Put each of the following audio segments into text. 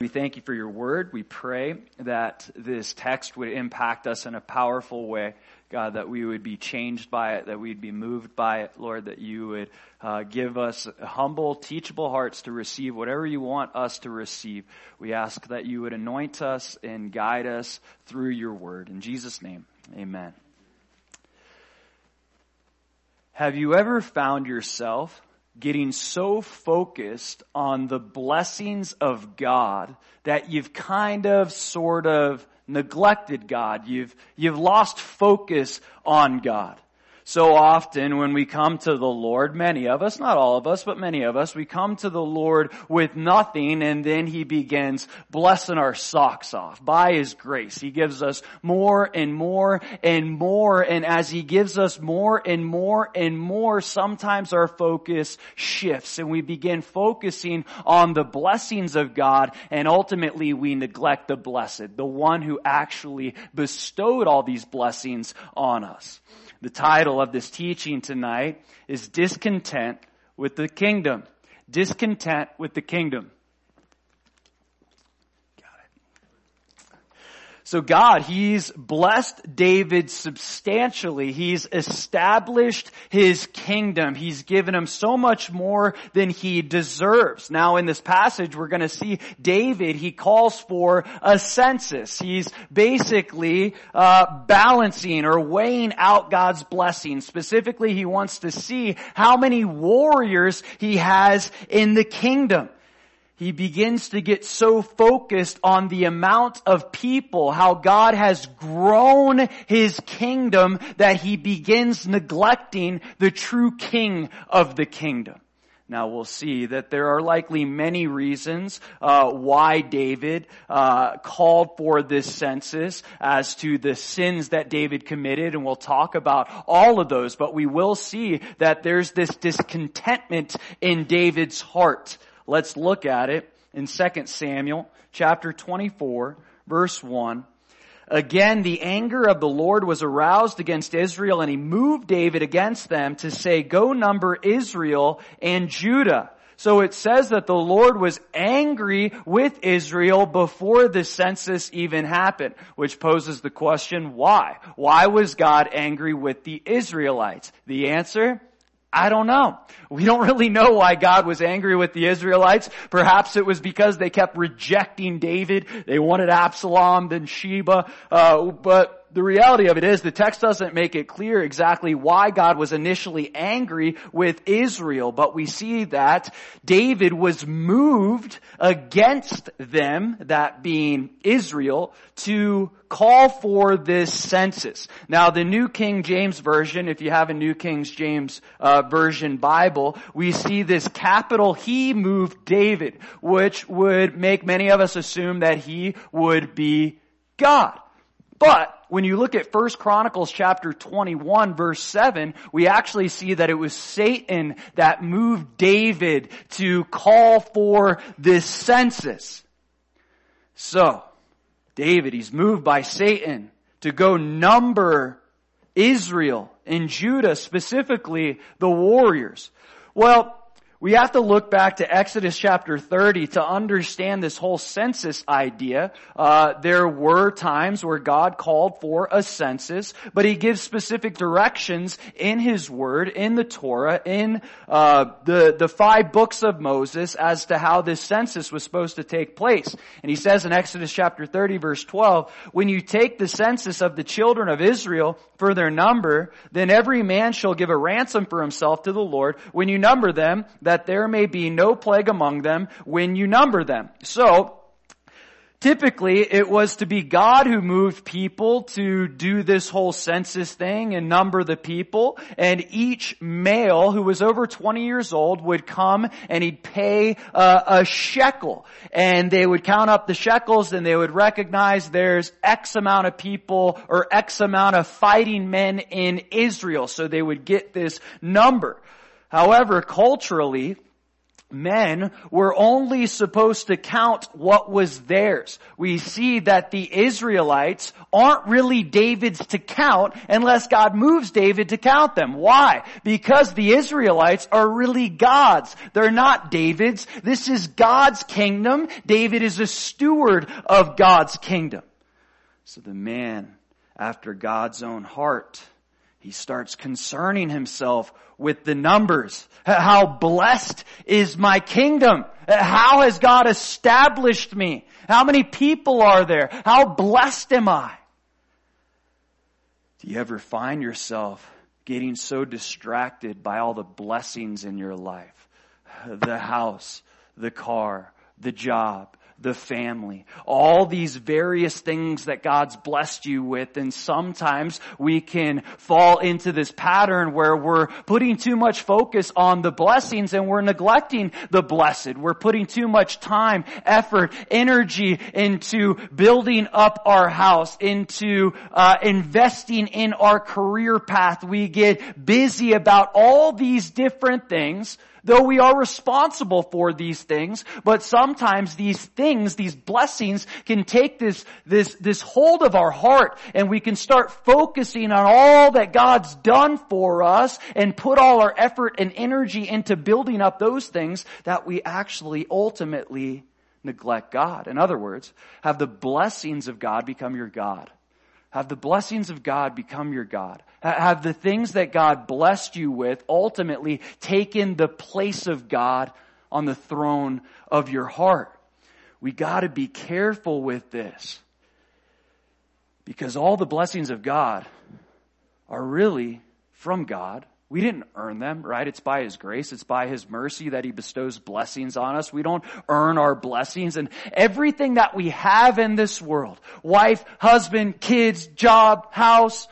We thank you for your word. We pray that this text would impact us in a powerful way. God, that we would be changed by it, that we'd be moved by it, Lord, that you would uh, give us humble, teachable hearts to receive whatever you want us to receive. We ask that you would anoint us and guide us through your word. In Jesus' name, amen. Have you ever found yourself getting so focused on the blessings of God that you've kind of sort of neglected God. You've, you've lost focus on God. So often when we come to the Lord, many of us, not all of us, but many of us, we come to the Lord with nothing and then He begins blessing our socks off by His grace. He gives us more and more and more and as He gives us more and more and more, sometimes our focus shifts and we begin focusing on the blessings of God and ultimately we neglect the blessed, the one who actually bestowed all these blessings on us. The title of this teaching tonight is Discontent with the Kingdom. Discontent with the Kingdom. So God, He's blessed David substantially. He's established His kingdom. He's given him so much more than he deserves. Now in this passage, we're to see David, he calls for a census. He's basically uh, balancing or weighing out God's blessings. Specifically, he wants to see how many warriors he has in the kingdom he begins to get so focused on the amount of people, how God has grown his kingdom that he begins neglecting the true king of the kingdom. Now we'll see that there are likely many reasons uh, why David uh, called for this census as to the sins that David committed, and we'll talk about all of those. But we will see that there's this discontentment in David's heart Let's look at it in 2 Samuel chapter 24 verse 1. Again, the anger of the Lord was aroused against Israel and he moved David against them to say, go number Israel and Judah. So it says that the Lord was angry with Israel before the census even happened, which poses the question, why? Why was God angry with the Israelites? The answer? I don't know. We don't really know why God was angry with the Israelites. Perhaps it was because they kept rejecting David. They wanted Absalom, then Sheba. Uh, but the reality of it is the text doesn't make it clear exactly why God was initially angry with Israel, but we see that David was moved against them, that being Israel, to call for this census. Now the New King James Version, if you have a New King James uh, Version Bible, we see this capital He moved David, which would make many of us assume that He would be God. But when you look at 1 Chronicles chapter 21 verse 7, we actually see that it was Satan that moved David to call for this census. So, David, he's moved by Satan to go number Israel and Judah, specifically the warriors. Well, we have to look back to Exodus chapter 30 to understand this whole census idea. Uh, there were times where God called for a census, but He gives specific directions in His Word, in the Torah, in uh, the the five books of Moses as to how this census was supposed to take place. And He says in Exodus chapter 30, verse 12, "When you take the census of the children of Israel for their number, then every man shall give a ransom for himself to the Lord. When you number them." That there may be no plague among them when you number them. So, Typically, it was to be God who moved people to do this whole census thing and number the people. And each male who was over 20 years old would come and he'd pay a, a shekel. And they would count up the shekels and they would recognize there's X amount of people or X amount of fighting men in Israel. So they would get this number. However, culturally, men were only supposed to count what was theirs. We see that the Israelites aren't really David's to count unless God moves David to count them. Why? Because the Israelites are really God's. They're not David's. This is God's kingdom. David is a steward of God's kingdom. So the man after God's own heart he starts concerning himself with the numbers. How blessed is my kingdom? How has God established me? How many people are there? How blessed am I? Do you ever find yourself getting so distracted by all the blessings in your life? The house, the car, the job, the family, all these various things that God's blessed you with. And sometimes we can fall into this pattern where we're putting too much focus on the blessings and we're neglecting the blessed. We're putting too much time, effort, energy into building up our house, into uh, investing in our career path. We get busy about all these different things Though we are responsible for these things, but sometimes these things, these blessings can take this, this, this hold of our heart and we can start focusing on all that God's done for us and put all our effort and energy into building up those things that we actually ultimately neglect God. In other words, have the blessings of God become your God. Have the blessings of God become your God. Have the things that God blessed you with ultimately taken the place of God on the throne of your heart. We gotta be careful with this. Because all the blessings of God are really from God. We didn't earn them, right? It's by His grace. It's by His mercy that He bestows blessings on us. We don't earn our blessings and everything that we have in this world, wife, husband, kids, job, house,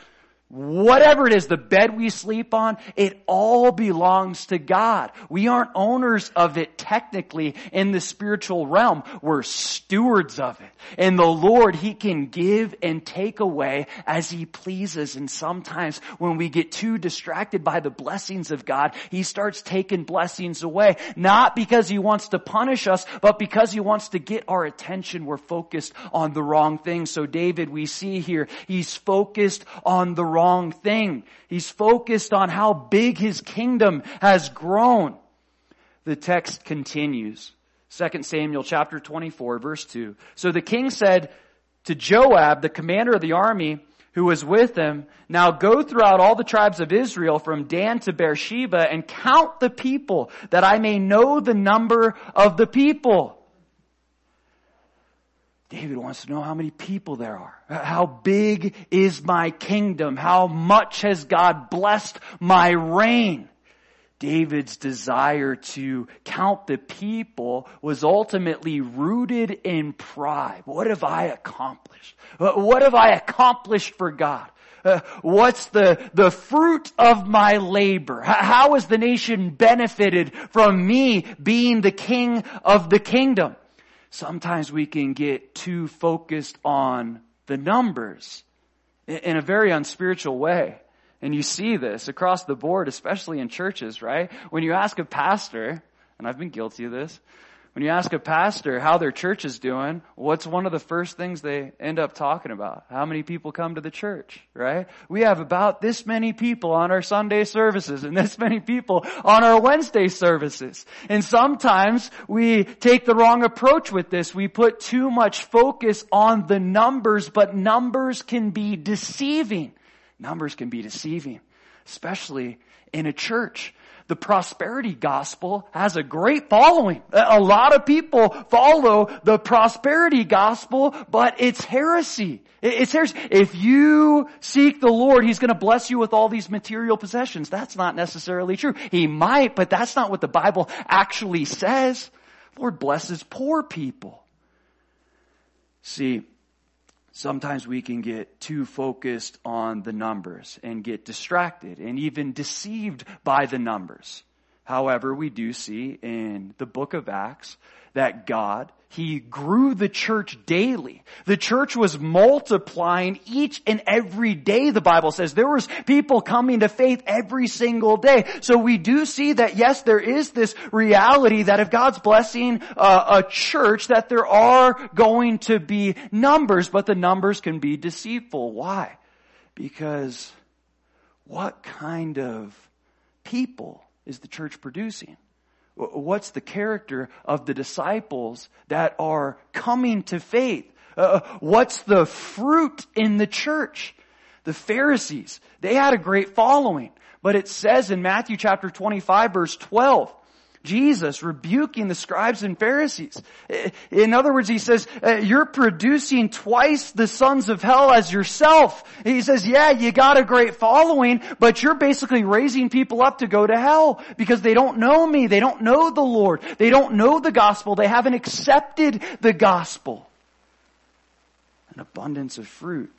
Whatever it is, the bed we sleep on, it all belongs to God. We aren't owners of it technically in the spiritual realm. We're stewards of it. And the Lord, He can give and take away as He pleases. And sometimes when we get too distracted by the blessings of God, He starts taking blessings away. Not because He wants to punish us, but because He wants to get our attention. We're focused on the wrong things. So David, we see here, he's focused on the wrong thing. He's focused on how big his kingdom has grown. The text continues. 2 Samuel chapter 24 verse 2. So the king said to Joab, the commander of the army, who was with him, now go throughout all the tribes of Israel from Dan to Beersheba and count the people that I may know the number of the people. David wants to know how many people there are. How big is my kingdom? How much has God blessed my reign? David's desire to count the people was ultimately rooted in pride. What have I accomplished? What have I accomplished for God? Uh, what's the, the fruit of my labor? How has the nation benefited from me being the king of the kingdom? Sometimes we can get too focused on the numbers in a very unspiritual way. And you see this across the board, especially in churches, right? When you ask a pastor, and I've been guilty of this, when you ask a pastor how their church is doing, what's one of the first things they end up talking about? How many people come to the church, right? We have about this many people on our Sunday services and this many people on our Wednesday services. And sometimes we take the wrong approach with this. We put too much focus on the numbers, but numbers can be deceiving. Numbers can be deceiving, especially in a church the prosperity gospel has a great following. A lot of people follow the prosperity gospel, but it's heresy. It's heresy. If you seek the Lord, He's going to bless you with all these material possessions. That's not necessarily true. He might, but that's not what the Bible actually says. The Lord blesses poor people. See, sometimes we can get too focused on the numbers and get distracted and even deceived by the numbers. However, we do see in the book of Acts that God, He grew the church daily. The church was multiplying each and every day, the Bible says. There was people coming to faith every single day. So we do see that yes, there is this reality that if God's blessing uh, a church, that there are going to be numbers, but the numbers can be deceitful. Why? Because what kind of people is the church producing? What's the character of the disciples that are coming to faith? Uh, what's the fruit in the church? The Pharisees, they had a great following, but it says in Matthew chapter 25 verse 12, Jesus rebuking the scribes and Pharisees. In other words, he says, uh, you're producing twice the sons of hell as yourself. He says, yeah, you got a great following, but you're basically raising people up to go to hell because they don't know me. They don't know the Lord. They don't know the gospel. They haven't accepted the gospel. An abundance of fruit.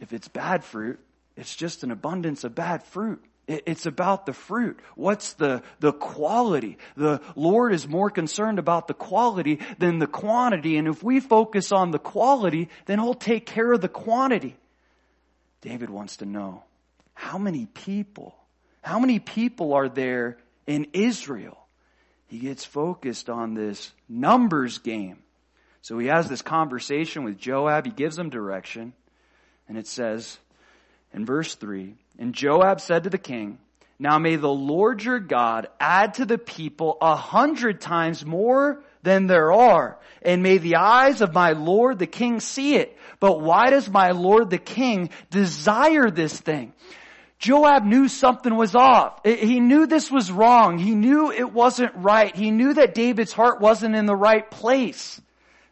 If it's bad fruit, it's just an abundance of bad fruit. It's about the fruit. What's the, the quality? The Lord is more concerned about the quality than the quantity. And if we focus on the quality, then He'll take care of the quantity. David wants to know how many people, how many people are there in Israel? He gets focused on this numbers game. So he has this conversation with Joab. He gives him direction. And it says in verse 3 and Joab said to the king, Now may the Lord your God add to the people a hundred times more than there are, and may the eyes of my Lord the king see it. But why does my Lord the king desire this thing? Joab knew something was off. He knew this was wrong. He knew it wasn't right. He knew that David's heart wasn't in the right place.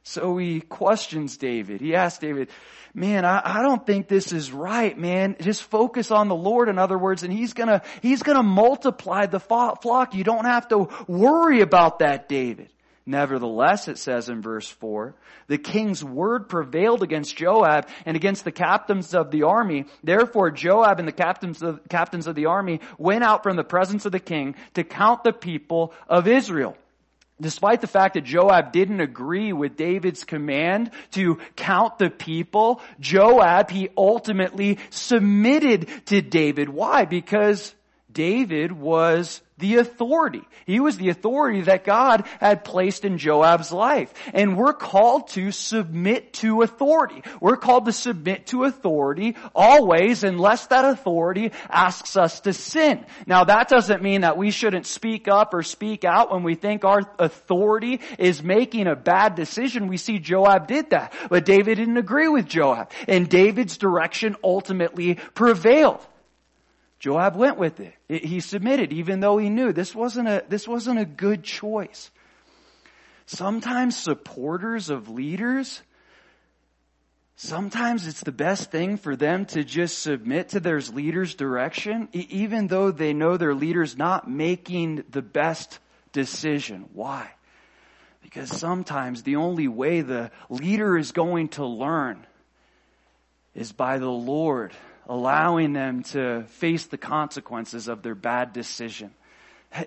So he questions David. He asks David, man, I, I don't think this is right, man. Just focus on the Lord, in other words, and He's gonna, He's gonna multiply the flock. You don't have to worry about that, David. Nevertheless, it says in verse 4, the king's word prevailed against Joab and against the captains of the army. Therefore, Joab and the captains of, captains of the army went out from the presence of the king to count the people of Israel. Despite the fact that Joab didn't agree with David's command to count the people, Joab, he ultimately submitted to David. Why? Because David was the authority. He was the authority that God had placed in Joab's life. And we're called to submit to authority. We're called to submit to authority always unless that authority asks us to sin. Now that doesn't mean that we shouldn't speak up or speak out when we think our authority is making a bad decision. We see Joab did that. But David didn't agree with Joab. And David's direction ultimately prevailed. Joab went with it. He submitted even though he knew this wasn't a, this wasn't a good choice. Sometimes supporters of leaders, sometimes it's the best thing for them to just submit to their leader's direction, even though they know their leader's not making the best decision. Why? Because sometimes the only way the leader is going to learn is by the Lord allowing them to face the consequences of their bad decision.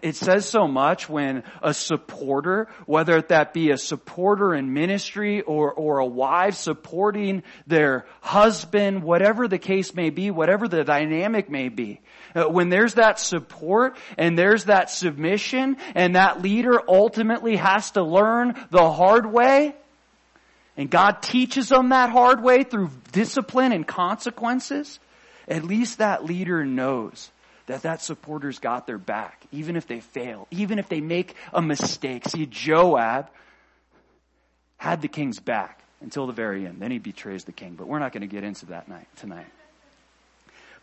It says so much when a supporter, whether that be a supporter in ministry or, or a wife supporting their husband, whatever the case may be, whatever the dynamic may be, uh, when there's that support and there's that submission and that leader ultimately has to learn the hard way, and God teaches them that hard way through discipline and consequences, at least that leader knows that that supporter's got their back, even if they fail, even if they make a mistake. See, Joab had the king's back until the very end. Then he betrays the king, but we're not going to get into that night tonight.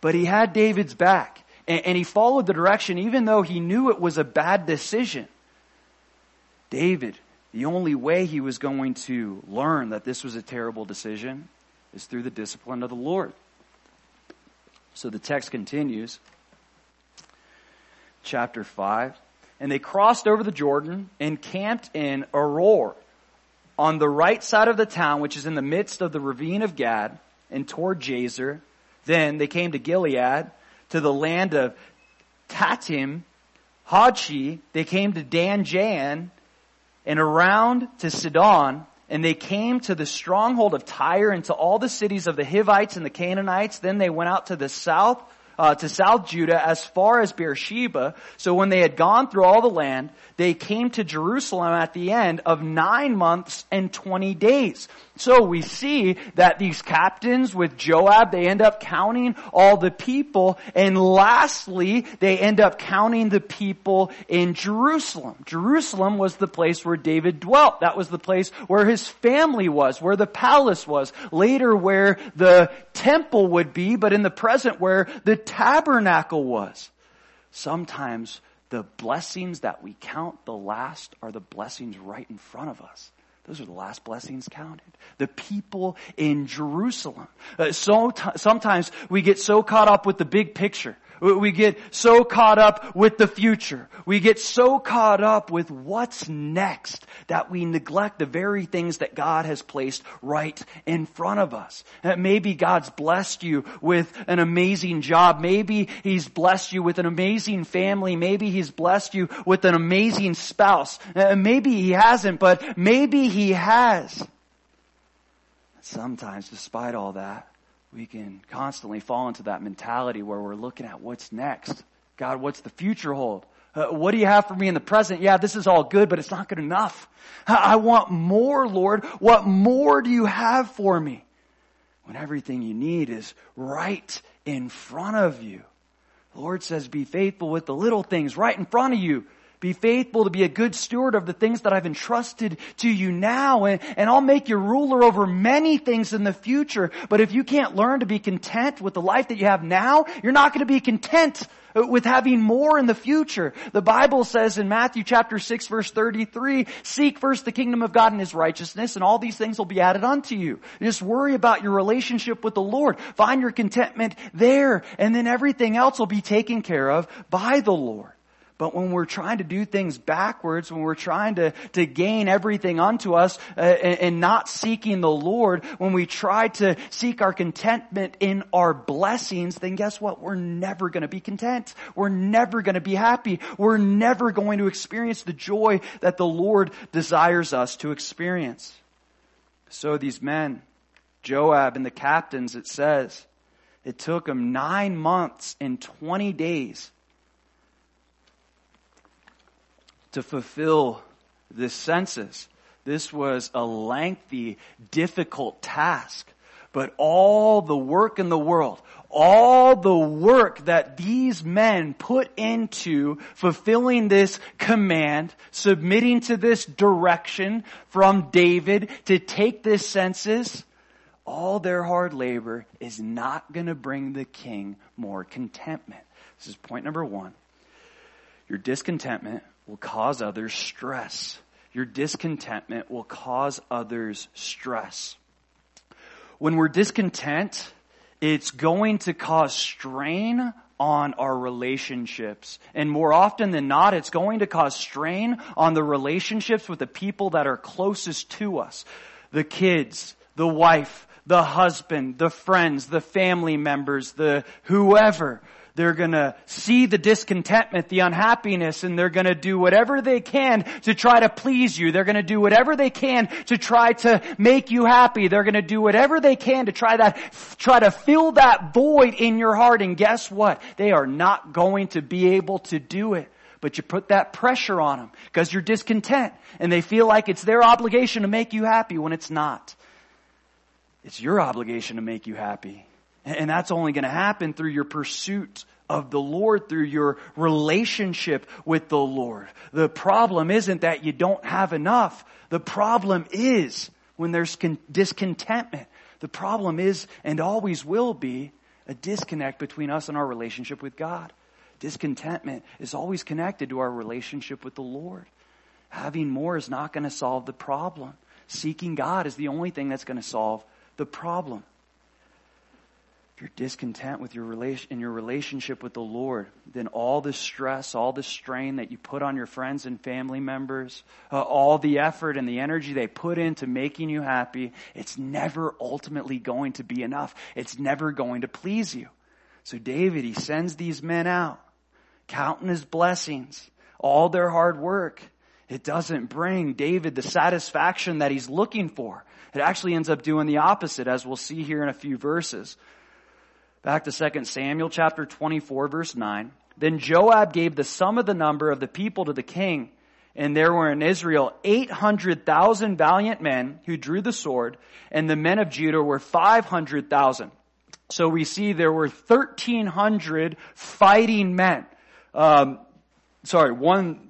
But he had David's back, and, and he followed the direction even though he knew it was a bad decision. David, the only way he was going to learn that this was a terrible decision is through the discipline of the Lord. So the text continues. Chapter 5. And they crossed over the Jordan and camped in Aroer on the right side of the town, which is in the midst of the ravine of Gad, and toward Jazer. Then they came to Gilead, to the land of Tahtim Hodshi, they came to Dan Jaan and around to Sidon, and they came to the stronghold of Tyre and to all the cities of the Hivites and the Canaanites. Then they went out to the south, uh, to South Judah as far as Beersheba. So when they had gone through all the land, they came to Jerusalem at the end of nine months and 20 days. So we see that these captains with Joab, they end up counting all the people. And lastly, they end up counting the people in Jerusalem. Jerusalem was the place where David dwelt. That was the place where his family was, where the palace was. Later where the temple would be, but in the present where the tabernacle was. Sometimes the blessings that we count the last are the blessings right in front of us. Those are the last blessings counted. The people in Jerusalem. Uh, so t- sometimes we get so caught up with the big picture. We get so caught up with the future. We get so caught up with what's next that we neglect the very things that God has placed right in front of us. Maybe God's blessed you with an amazing job. Maybe He's blessed you with an amazing family. Maybe He's blessed you with an amazing spouse. Maybe He hasn't, but maybe He has. Sometimes, despite all that, we can constantly fall into that mentality where we're looking at what's next. God, what's the future hold? Uh, what do you have for me in the present? Yeah, this is all good, but it's not good enough. I want more, Lord. What more do you have for me? When everything you need is right in front of you. The Lord says, be faithful with the little things right in front of you. Be faithful to be a good steward of the things that I've entrusted to you now, and, and I'll make you ruler over many things in the future. But if you can't learn to be content with the life that you have now, you're not going to be content with having more in the future. The Bible says in Matthew chapter 6 verse 33, seek first the kingdom of God and His righteousness and all these things will be added unto you. Just worry about your relationship with the Lord. Find your contentment there and then everything else will be taken care of by the Lord. But when we're trying to do things backwards, when we're trying to, to gain everything unto us uh, and, and not seeking the Lord, when we try to seek our contentment in our blessings, then guess what? We're never going to be content. We're never going to be happy. We're never going to experience the joy that the Lord desires us to experience. So these men, Joab and the captains, it says, it took them nine months and 20 days to fulfill this census. This was a lengthy, difficult task. But all the work in the world, all the work that these men put into fulfilling this command, submitting to this direction from David to take this census, all their hard labor is not going to bring the king more contentment. This is point number one. Your discontentment will cause others stress. Your discontentment will cause others stress. When we're discontent, it's going to cause strain on our relationships. And more often than not, it's going to cause strain on the relationships with the people that are closest to us. The kids, the wife, the husband, the friends, the family members, the whoever. They're gonna see the discontentment, the unhappiness, and they're gonna do whatever they can to try to please you. They're gonna do whatever they can to try to make you happy. They're gonna do whatever they can to try that, try to fill that void in your heart. And guess what? They are not going to be able to do it but you put that pressure on them because you're discontent and they feel like it's their obligation to make you happy when it's not. It's your obligation to make you happy. And that's only going to happen through your pursuit of the Lord, through your relationship with the Lord. The problem isn't that you don't have enough. The problem is when there's con- discontentment. The problem is and always will be a disconnect between us and our relationship with God. Discontentment is always connected to our relationship with the Lord. Having more is not going to solve the problem. Seeking God is the only thing that's going to solve the problem you're discontent with your relation, in your relationship with the Lord, then all the stress, all the strain that you put on your friends and family members, uh, all the effort and the energy they put into making you happy, it's never ultimately going to be enough. It's never going to please you. So David, he sends these men out, counting his blessings, all their hard work, it doesn't bring David the satisfaction that he's looking for. It actually ends up doing the opposite, as we'll see here in a few verses. Back to 2 Samuel chapter 24 verse 9. Then Joab gave the sum of the number of the people to the king, and there were in Israel 800,000 valiant men who drew the sword, and the men of Judah were 500,000. So we see there were 1,300 fighting men. Um, sorry, one,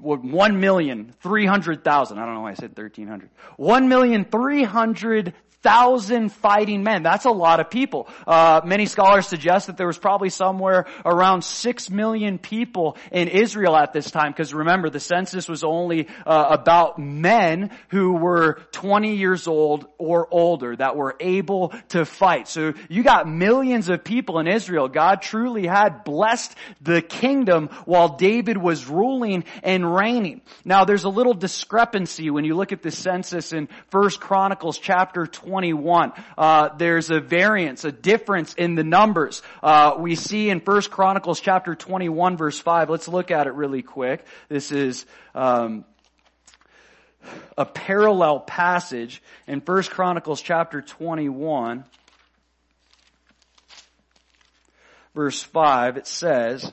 1,300,000. I don't know why I said 1,300. 1,300,000 thousand fighting men. That's a lot of people. Uh, many scholars suggest that there was probably somewhere around six million people in Israel at this time. Because remember, the census was only uh, about men who were 20 years old or older that were able to fight. So you got millions of people in Israel. God truly had blessed the kingdom while David was ruling and reigning. Now, there's a little discrepancy when you look at the census in First Chronicles chapter 20 21. Uh, there's a variance, a difference in the numbers. Uh, we see in First Chronicles chapter 21 verse 5. Let's look at it really quick. This is, um, a parallel passage in First Chronicles chapter 21 verse 5. It says,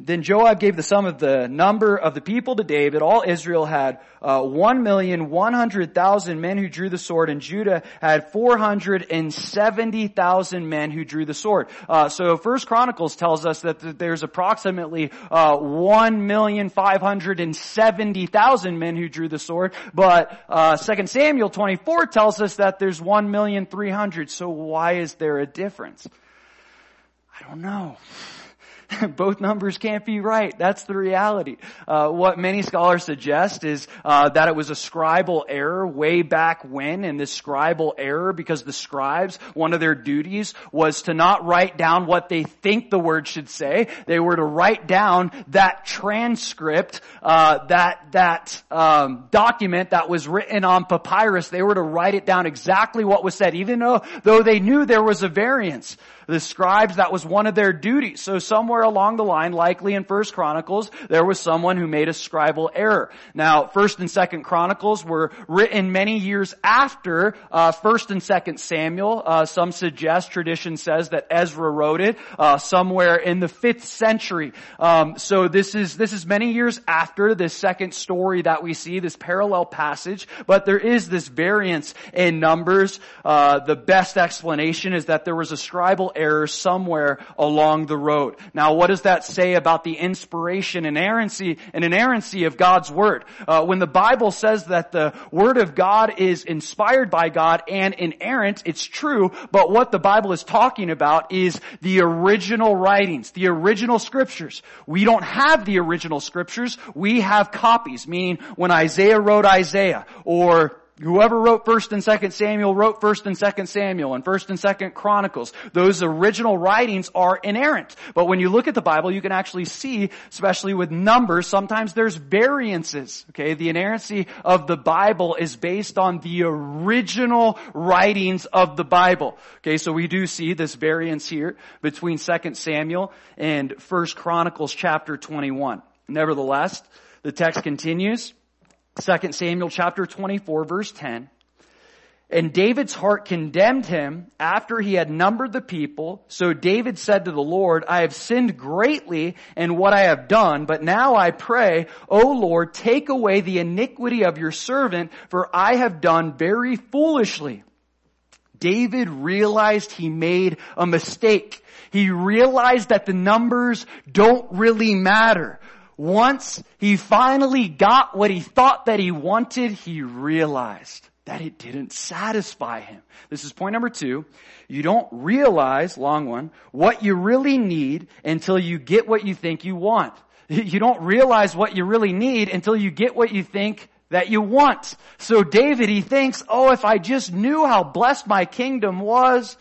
then Joab gave the sum of the number of the people to David. All Israel had uh, one million one hundred thousand men who drew the sword, and Judah had four hundred and seventy thousand men who drew the sword. Uh, so First Chronicles tells us that there's approximately uh, one million five hundred and seventy thousand men who drew the sword, but uh, Second Samuel twenty four tells us that there's one million three hundred. So why is there a difference? I don't know. both numbers can't be right. That's the reality. Uh, what many scholars suggest is uh, that it was a scribal error way back when, and this scribal error, because the scribes, one of their duties was to not write down what they think the word should say. They were to write down that transcript, uh, that that um, document that was written on papyrus. They were to write it down exactly what was said, even though though they knew there was a variance. The scribes, that was one of their duties. So somewhere along the line, likely in First Chronicles, there was someone who made a scribal error. Now, First and Second Chronicles were written many years after uh, First and Second Samuel. Uh, some suggest, tradition says that Ezra wrote it uh, somewhere in the fifth century. Um, so this is this is many years after this second story that we see, this parallel passage. But there is this variance in numbers. Uh, the best explanation is that there was a scribal error somewhere along the road. Now what does that say about the inspiration and inerrancy and inerrancy of God's Word? Uh, when the Bible says that the Word of God is inspired by God and inerrant, it's true, but what the Bible is talking about is the original writings, the original scriptures. We don't have the original scriptures, we have copies, meaning when Isaiah wrote Isaiah, or Whoever wrote 1st and 2nd Samuel wrote 1st and 2nd Samuel and 1st and 2nd Chronicles. Those original writings are inerrant. But when you look at the Bible, you can actually see, especially with numbers, sometimes there's variances. Okay, the inerrancy of the Bible is based on the original writings of the Bible. Okay, so we do see this variance here between 2nd Samuel and 1st Chronicles chapter 21. Nevertheless, the text continues. 2 Samuel chapter 24 verse 10. And David's heart condemned him after he had numbered the people. So David said to the Lord, I have sinned greatly in what I have done, but now I pray, O Lord, take away the iniquity of your servant, for I have done very foolishly. David realized he made a mistake. He realized that the numbers don't really matter. Once he finally got what he thought that he wanted, he realized that it didn't satisfy him. This is point number two. You don't realize, long one, what you really need until you get what you think you want. You don't realize what you really need until you get what you think that you want. So David, he thinks, oh, if I just knew how blessed my kingdom was,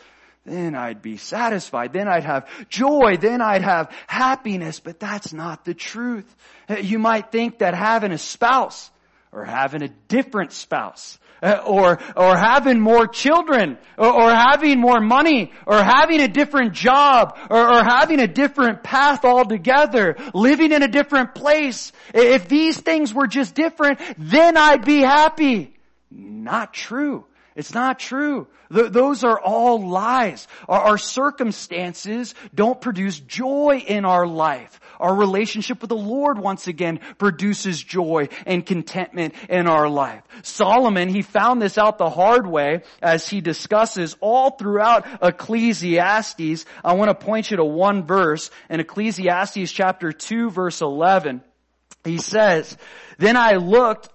then I'd be satisfied. Then I'd have joy. Then I'd have happiness. But that's not the truth. You might think that having a spouse or having a different spouse, uh, or, or having more children, or, or, having more money, or having a different job, or, or having a different path altogether, living in a different place. If these things were just different, then I'd be happy. Not true. It's not true. Th- those are all lies. Our, our circumstances don't produce joy in our life. Our relationship with the Lord once again produces joy and contentment in our life. Solomon, he found this out the hard way as he discusses all throughout Ecclesiastes. I want to point you to one verse in Ecclesiastes chapter 2 verse 11. He says, Then I looked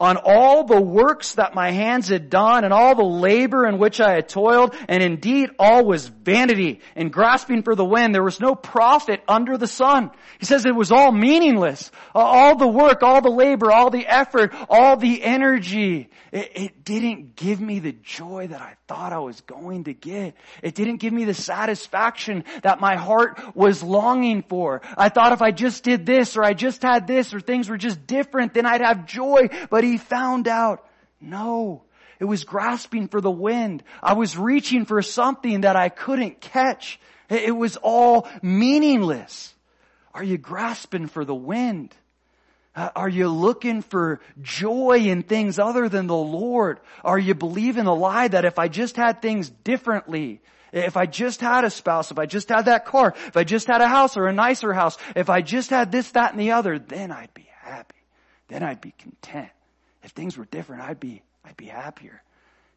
on all the works that my hands had done and all the labor in which I had toiled, and indeed all was vanity and grasping for the wind. There was no profit under the sun. He says it was all meaningless. All the work, all the labor, all the effort, all the energy. It, it didn't give me the joy that I thought I was going to get. It didn't give me the satisfaction that my heart was longing for. I thought if I just did this or I just had this or things were just different, then I'd have joy. But he found out, no, it was grasping for the wind. I was reaching for something that I couldn't catch. It was all meaningless. Are you grasping for the wind? Uh, are you looking for joy in things other than the Lord? Are you believing the lie that if I just had things differently, if I just had a spouse, if I just had that car, if I just had a house or a nicer house, if I just had this, that, and the other, then I'd be happy. Then I'd be content. If things were different, I'd be, I'd be happier.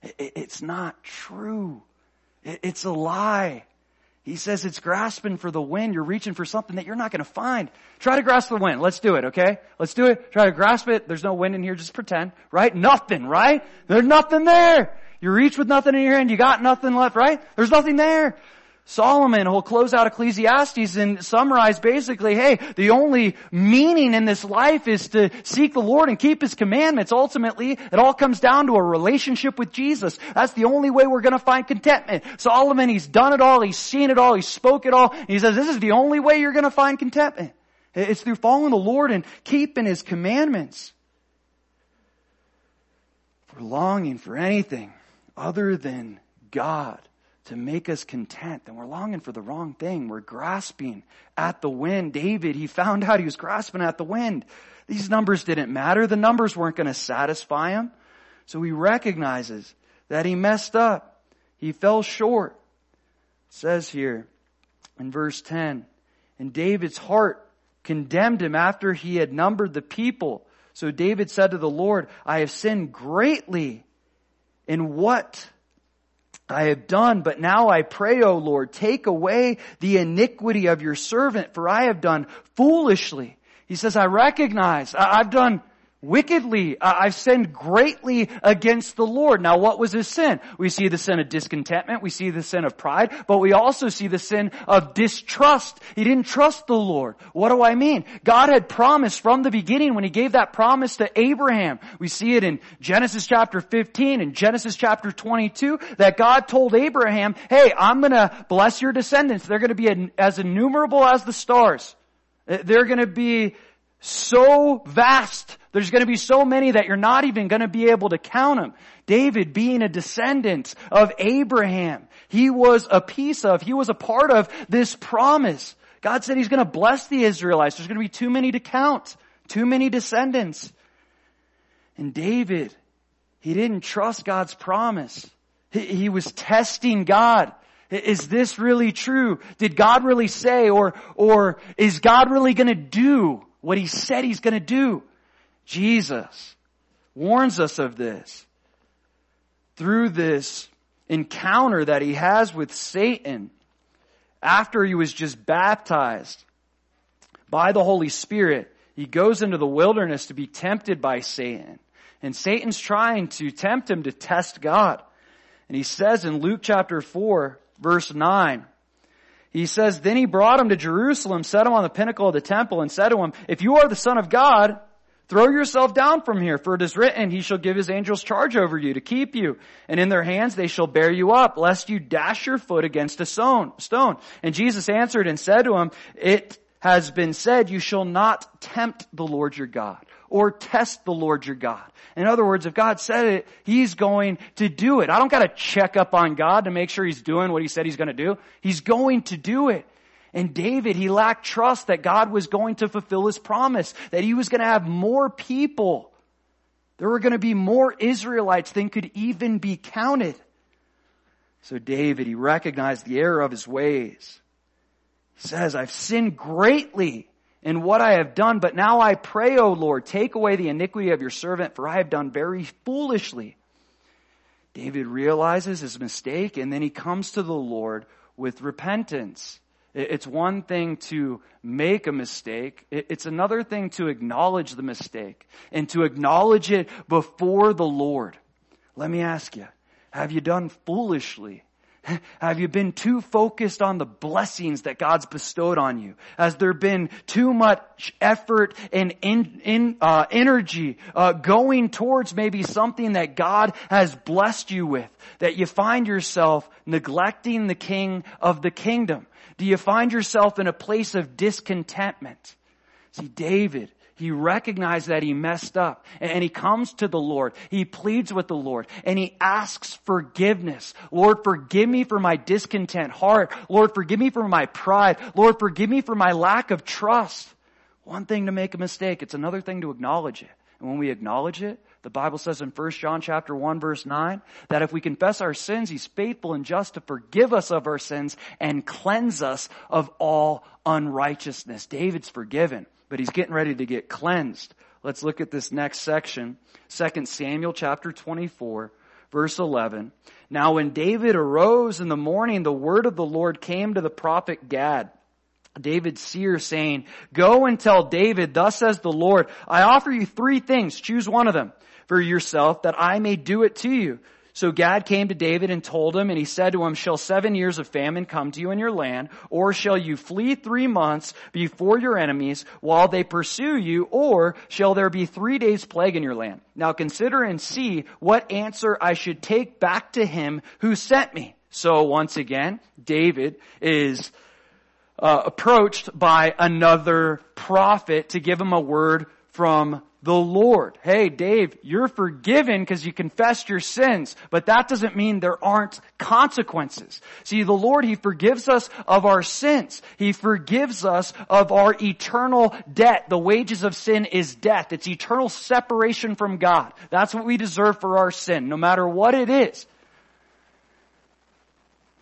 It, it's not true. It, it's a lie. He says it's grasping for the wind. You're reaching for something that you're not going to find. Try to grasp the wind. Let's do it, okay? Let's do it. Try to grasp it. There's no wind in here. Just pretend, right? Nothing, right? There's nothing there. You reach with nothing in your hand. You got nothing left, right? There's nothing there. Solomon will close out Ecclesiastes and summarize basically, hey, the only meaning in this life is to seek the Lord and keep His commandments. Ultimately, it all comes down to a relationship with Jesus. That's the only way we're gonna find contentment. Solomon, he's done it all, he's seen it all, he spoke it all, he says this is the only way you're gonna find contentment. It's through following the Lord and keeping His commandments. For longing for anything other than God, to make us content, then we're longing for the wrong thing. We're grasping at the wind. David, he found out he was grasping at the wind. These numbers didn't matter. The numbers weren't going to satisfy him. So he recognizes that he messed up. He fell short. It says here in verse 10, and David's heart condemned him after he had numbered the people. So David said to the Lord, I have sinned greatly in what I have done, but now I pray, O Lord, take away the iniquity of your servant, for I have done foolishly. He says, I recognize I've done wickedly. Uh, I've sinned greatly against the Lord. Now what was his sin? We see the sin of discontentment. We see the sin of pride, but we also see the sin of distrust. He didn't trust the Lord. What do I mean? God had promised from the beginning when he gave that promise to Abraham. We see it in Genesis chapter 15 and Genesis chapter 22 that God told Abraham, hey, I'm gonna bless your descendants. They're gonna be as innumerable as the stars. They're gonna be so vast there's going to be so many that you're not even going to be able to count them. David being a descendant of Abraham, he was a piece of, he was a part of this promise. God said he's going to bless the Israelites. There's going to be too many to count. Too many descendants. And David, he didn't trust God's promise. He, he was testing God. Is this really true? Did God really say or, or is God really gonna do what he said he's gonna do? Jesus warns us of this through this encounter that he has with Satan after he was just baptized by the Holy Spirit. He goes into the wilderness to be tempted by Satan. And Satan's trying to tempt him to test God. And he says in Luke chapter 4, verse 9, he says, Then he brought him to Jerusalem, set him on the pinnacle of the temple, and said to him, If you are the Son of God, Throw yourself down from here, for it is written, He shall give His angels charge over you to keep you, and in their hands they shall bear you up, lest you dash your foot against a stone. And Jesus answered and said to him, It has been said, You shall not tempt the Lord your God. or test the Lord your God. In other words, if God said it, He's going to do it. I don't gotta check up on God to make sure He's doing what He said He's gonna do. He's going to do it. And David, he lacked trust that God was going to fulfill His promise, that He was gonna have more people. There were gonna be more Israelites than could even be counted. So David, he recognized the error of his ways. He says, I've sinned greatly in what I have done, but now I pray, O Lord, take away the iniquity of your servant, for I have done very foolishly. David realizes his mistake and then he comes to the Lord with repentance. It's one thing to make a mistake. It's another thing to acknowledge the mistake and to acknowledge it before the Lord. Let me ask you, have you done foolishly? Have you been too focused on the blessings that God's bestowed on you? Has there been too much effort and in, in, uh, energy uh, going towards maybe something that God has blessed you with that you find yourself neglecting the King of the kingdom? Do you find yourself in a place of discontentment? See, David, he recognized that he messed up and he comes to the Lord. He pleads with the Lord and he asks forgiveness. Lord, forgive me for my discontent heart. Lord, forgive me for my pride. Lord, forgive me for my lack of trust. One thing to make a mistake. It's another thing to acknowledge it. And when we acknowledge it, the Bible says in 1 John chapter 1 verse 9 that if we confess our sins, He's faithful and just to forgive us of our sins and cleanse us of all unrighteousness. David's forgiven but he's getting ready to get cleansed. Let's look at this next section. 2 Samuel chapter 24, verse 11. Now when David arose in the morning, the word of the Lord came to the prophet Gad. David's seer saying, go and tell David, thus says the Lord, I offer you three things. Choose one of them for yourself that I may do it to you. So Gad came to David and told him, and he said to him, Shall seven years of famine come to you in your land, or shall you flee three months before your enemies while they pursue you, or shall there be three days plague in your land? Now consider and see what answer I should take back to him who sent me. So once again, David is uh, approached by another prophet to give him a word from the Lord. Hey, Dave, you're forgiven because you confessed your sins, but that doesn't mean there aren't consequences. See, the Lord, He forgives us of our sins. He forgives us of our eternal debt. The wages of sin is death. It's eternal separation from God. That's what we deserve for our sin, no matter what it is.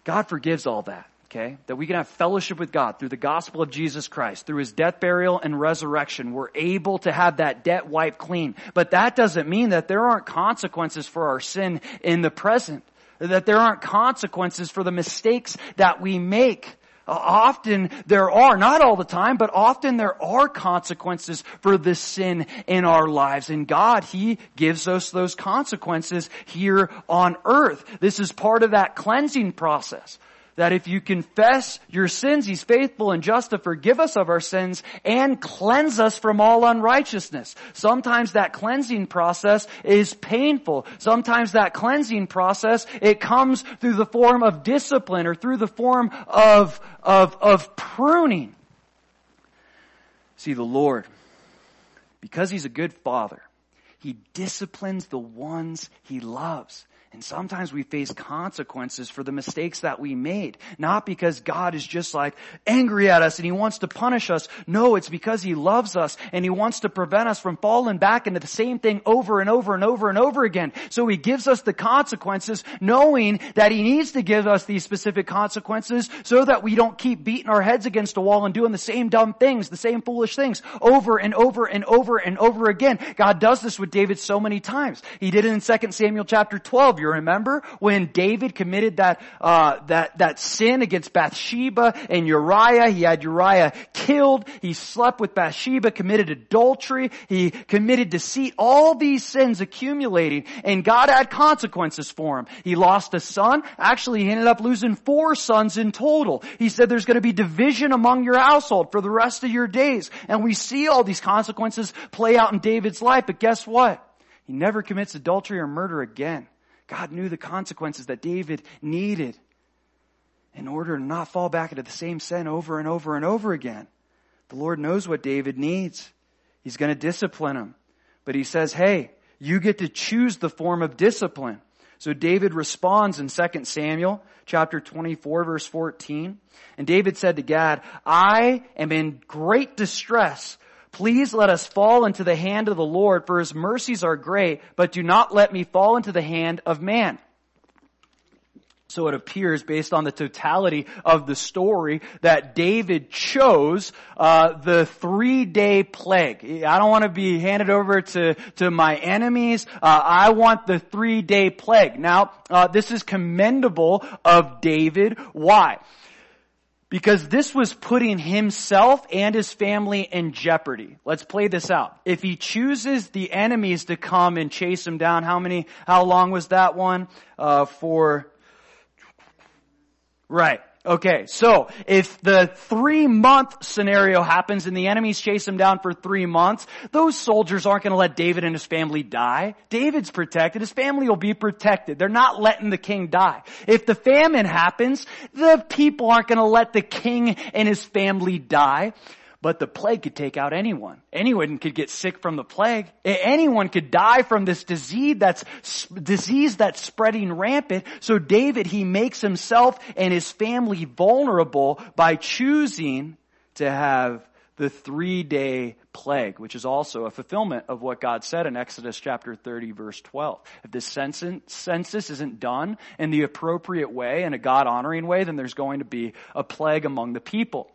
God forgives all that okay? That we can have fellowship with God through the gospel of Jesus Christ, through his death, burial, and resurrection. We're able to have that debt wiped clean. But that doesn't mean that there aren't consequences for our sin in the present. That there aren't consequences for the mistakes that we make. Often there are, not all the time, but often there are consequences for the sin in our lives. And God, He gives us those consequences here on earth. This is part of that cleansing process that if you confess your sins, He's faithful and just to forgive us of our sins and cleanse us from all unrighteousness. Sometimes that cleansing process is painful. Sometimes that cleansing process, it comes through the form of discipline or through the form of, of, of pruning. See, the Lord, because He's a good Father, He disciplines the ones He loves. And sometimes we face consequences for the mistakes that we made. Not because God is just like angry at us and He wants to punish us. No, it's because He loves us and He wants to prevent us from falling back into the same thing over and over and over and over again. So He gives us the consequences knowing that He needs to give us these specific consequences so that we don't keep beating our heads against a wall and doing the same dumb things, the same foolish things over and over and over and over again. God does this with David so many times. He did it in 2 Samuel chapter 12. You remember when David committed that uh, that that sin against Bathsheba and Uriah? He had Uriah killed. He slept with Bathsheba, committed adultery. He committed deceit. All these sins accumulating, and God had consequences for him. He lost a son. Actually, he ended up losing four sons in total. He said, "There's going to be division among your household for the rest of your days." And we see all these consequences play out in David's life. But guess what? He never commits adultery or murder again. God knew the consequences that David needed in order to not fall back into the same sin over and over and over again. The Lord knows what David needs. He's going to discipline him. But he says, hey, you get to choose the form of discipline. So David responds in 2 Samuel chapter 24 verse 14. And David said to Gad, I am in great distress. Please let us fall into the hand of the Lord, for his mercies are great, but do not let me fall into the hand of man. So it appears, based on the totality of the story, that David chose uh, the three-day plague. I don't want to be handed over to to my enemies. Uh, I want the three-day plague. Now, uh, this is commendable of David. Why? Because this was putting himself and his family in jeopardy. Let's play this out. If he chooses the enemies to come and chase him down, how many, how long was that one? Uh, for, right. Okay, so if the three month scenario happens and the enemies chase him down for three months, those soldiers aren't going to let David and his family die. David's protected. His family will be protected. They're not letting the king die. If the famine happens, the people aren't going to let the king and his family die. But the plague could take out anyone. Anyone could get sick from the plague. Anyone could die from this disease that's, disease that's spreading rampant. So David, he makes himself and his family vulnerable by choosing to have the three day plague, which is also a fulfillment of what God said in Exodus chapter 30 verse 12. If this census isn't done in the appropriate way, in a God honoring way, then there's going to be a plague among the people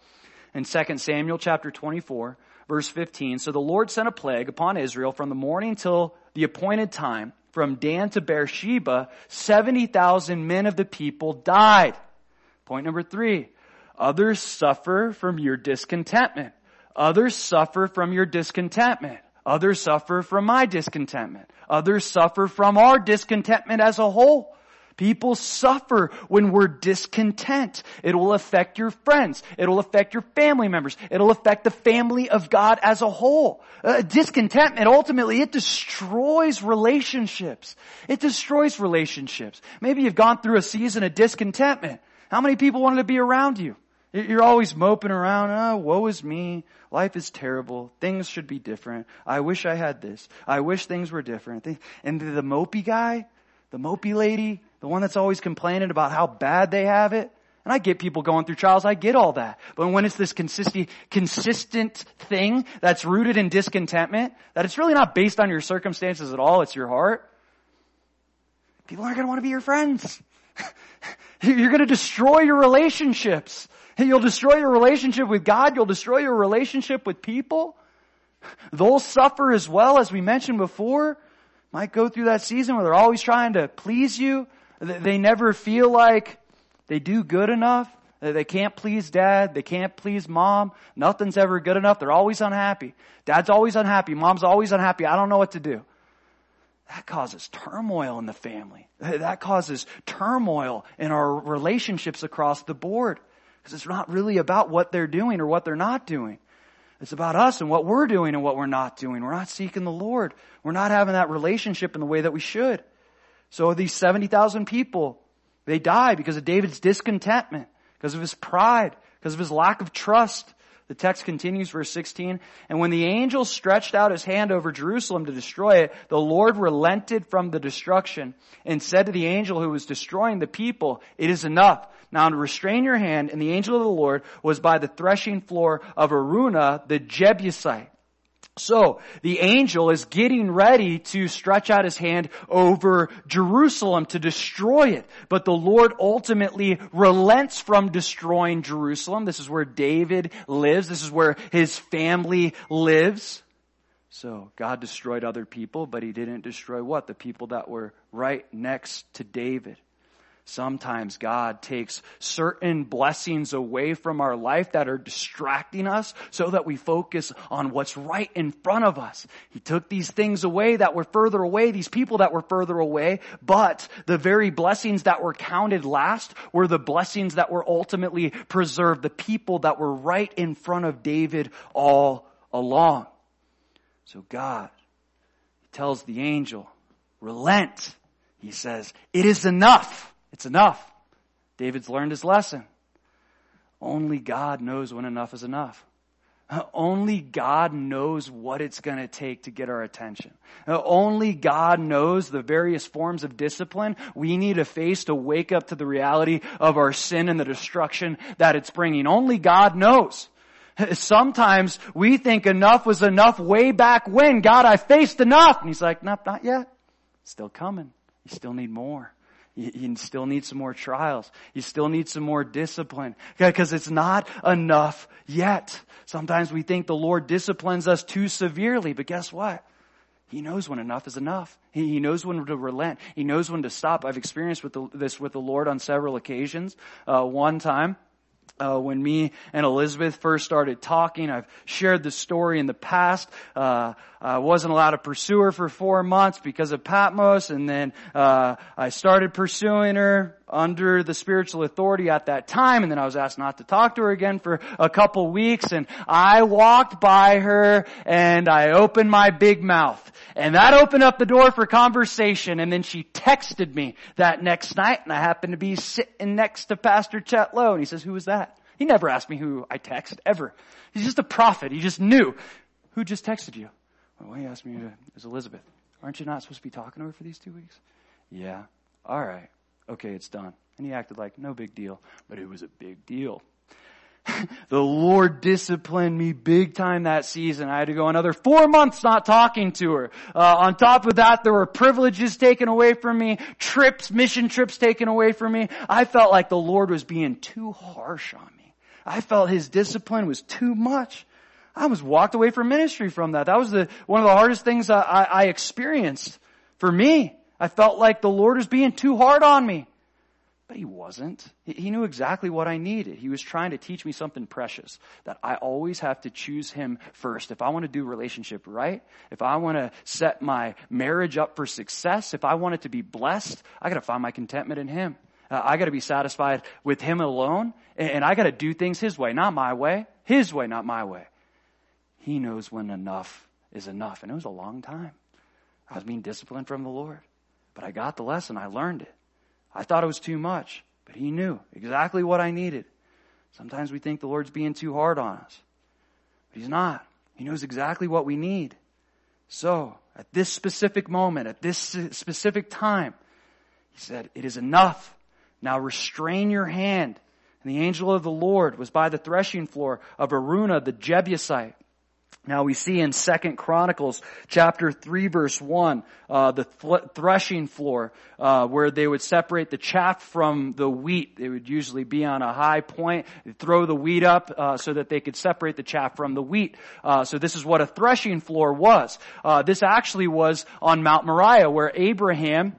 in 2 Samuel chapter 24, verse 15. So the Lord sent a plague upon Israel from the morning till the appointed time, from Dan to Beersheba, 70,000 men of the people died. Point number three. Others suffer from your discontentment. Others suffer from your discontentment. Others suffer from my discontentment. Others suffer from our discontentment as a whole. People suffer when we're discontent. It will affect your friends. It will affect your family members. It'll affect the family of God as a whole. Uh, discontentment, ultimately, it destroys relationships. It destroys relationships. Maybe you've gone through a season of discontentment. How many people wanted to be around you? You're always moping around, oh, woe is me. Life is terrible. Things should be different. I wish I had this. I wish things were different. And the mopey guy, the mopey lady, the one that's always complaining about how bad they have it. And I get people going through trials, I get all that. But when it's this consistent, consistent thing that's rooted in discontentment, that it's really not based on your circumstances at all, it's your heart, people aren't gonna want to be your friends. You're gonna destroy your relationships. You'll destroy your relationship with God, you'll destroy your relationship with people. They'll suffer as well, as we mentioned before. Might go through that season where they're always trying to please you. They never feel like they do good enough. They can't please dad. They can't please mom. Nothing's ever good enough. They're always unhappy. Dad's always unhappy. Mom's always unhappy. I don't know what to do. That causes turmoil in the family. That causes turmoil in our relationships across the board. Because it's not really about what they're doing or what they're not doing. It's about us and what we're doing and what we're not doing. We're not seeking the Lord. We're not having that relationship in the way that we should. So these 70,000 people, they die because of David's discontentment, because of his pride, because of his lack of trust. The text continues, verse 16, and when the angel stretched out his hand over Jerusalem to destroy it, the Lord relented from the destruction and said to the angel who was destroying the people, it is enough. Now to restrain your hand, and the angel of the Lord was by the threshing floor of Araunah, the Jebusite. So, the angel is getting ready to stretch out his hand over Jerusalem to destroy it. But the Lord ultimately relents from destroying Jerusalem. This is where David lives. This is where his family lives. So, God destroyed other people, but he didn't destroy what? The people that were right next to David. Sometimes God takes certain blessings away from our life that are distracting us so that we focus on what's right in front of us. He took these things away that were further away, these people that were further away, but the very blessings that were counted last were the blessings that were ultimately preserved, the people that were right in front of David all along. So God tells the angel, relent. He says, it is enough. It's enough. David's learned his lesson. Only God knows when enough is enough. Only God knows what it's going to take to get our attention. Only God knows the various forms of discipline we need to face to wake up to the reality of our sin and the destruction that it's bringing. Only God knows. Sometimes we think enough was enough way back when. God, I faced enough. And he's like, nope, not yet. Still coming. You still need more. You, still need some more trials. You still need some more discipline. Because it's not enough yet. Sometimes we think the Lord disciplines us too severely, but guess what? He knows when enough is enough. He, he knows when to relent. He knows when to stop. I've experienced with the, this with the Lord on several occasions. Uh, one time, uh, when me and Elizabeth first started talking. I've shared the story in the past. Uh, I wasn't allowed to pursue her for four months because of Patmos, and then uh, I started pursuing her under the spiritual authority at that time, and then I was asked not to talk to her again for a couple weeks, and I walked by her and I opened my big mouth. And that opened up the door for conversation, and then she texted me that next night, and I happened to be sitting next to Pastor Chet Lowe, and he says, who was that? He never asked me who I text, ever. He's just a prophet. He just knew. Who just texted you? Well, he asked me, it was Elizabeth. Aren't you not supposed to be talking to her for these two weeks? Yeah. All right. Okay, it's done. And he acted like no big deal, but it was a big deal. the Lord disciplined me big time that season. I had to go another four months not talking to her. Uh, on top of that, there were privileges taken away from me, trips, mission trips taken away from me. I felt like the Lord was being too harsh on me. I felt His discipline was too much. I was walked away from ministry from that. That was the, one of the hardest things I, I, I experienced for me. I felt like the Lord was being too hard on me. But he wasn't. He knew exactly what I needed. He was trying to teach me something precious that I always have to choose him first. If I want to do relationship right, if I want to set my marriage up for success, if I want it to be blessed, I got to find my contentment in him. Uh, I got to be satisfied with him alone, and, and I got to do things his way, not my way. His way, not my way. He knows when enough is enough, and it was a long time. I was being disciplined from the Lord, but I got the lesson. I learned it. I thought it was too much, but He knew exactly what I needed. Sometimes we think the Lord's being too hard on us, but He's not. He knows exactly what we need. So, at this specific moment, at this specific time, He said, It is enough. Now restrain your hand. And the angel of the Lord was by the threshing floor of Araunah the Jebusite. Now we see in Second Chronicles chapter three verse one uh, the th- threshing floor uh, where they would separate the chaff from the wheat. They would usually be on a high point, throw the wheat up uh, so that they could separate the chaff from the wheat. Uh, so this is what a threshing floor was. Uh, this actually was on Mount Moriah where Abraham